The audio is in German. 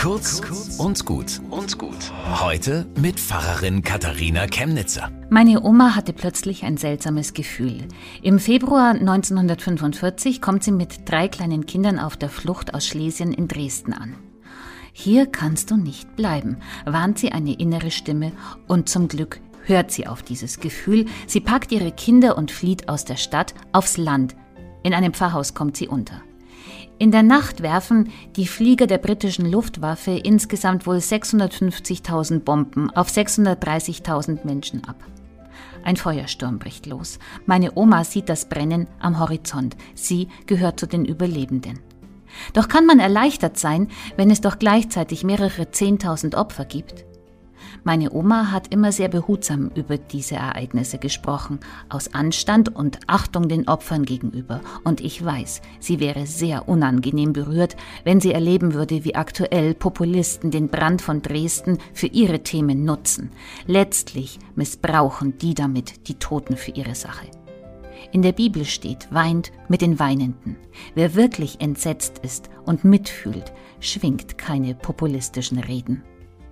Kurz und gut und gut. Heute mit Pfarrerin Katharina Chemnitzer. Meine Oma hatte plötzlich ein seltsames Gefühl. Im Februar 1945 kommt sie mit drei kleinen Kindern auf der Flucht aus Schlesien in Dresden an. Hier kannst du nicht bleiben, warnt sie eine innere Stimme und zum Glück hört sie auf dieses Gefühl. Sie packt ihre Kinder und flieht aus der Stadt aufs Land. In einem Pfarrhaus kommt sie unter. In der Nacht werfen die Flieger der britischen Luftwaffe insgesamt wohl 650.000 Bomben auf 630.000 Menschen ab. Ein Feuersturm bricht los. Meine Oma sieht das Brennen am Horizont. Sie gehört zu den Überlebenden. Doch kann man erleichtert sein, wenn es doch gleichzeitig mehrere Zehntausend Opfer gibt? Meine Oma hat immer sehr behutsam über diese Ereignisse gesprochen, aus Anstand und Achtung den Opfern gegenüber. Und ich weiß, sie wäre sehr unangenehm berührt, wenn sie erleben würde, wie aktuell Populisten den Brand von Dresden für ihre Themen nutzen. Letztlich missbrauchen die damit die Toten für ihre Sache. In der Bibel steht, weint mit den Weinenden. Wer wirklich entsetzt ist und mitfühlt, schwingt keine populistischen Reden.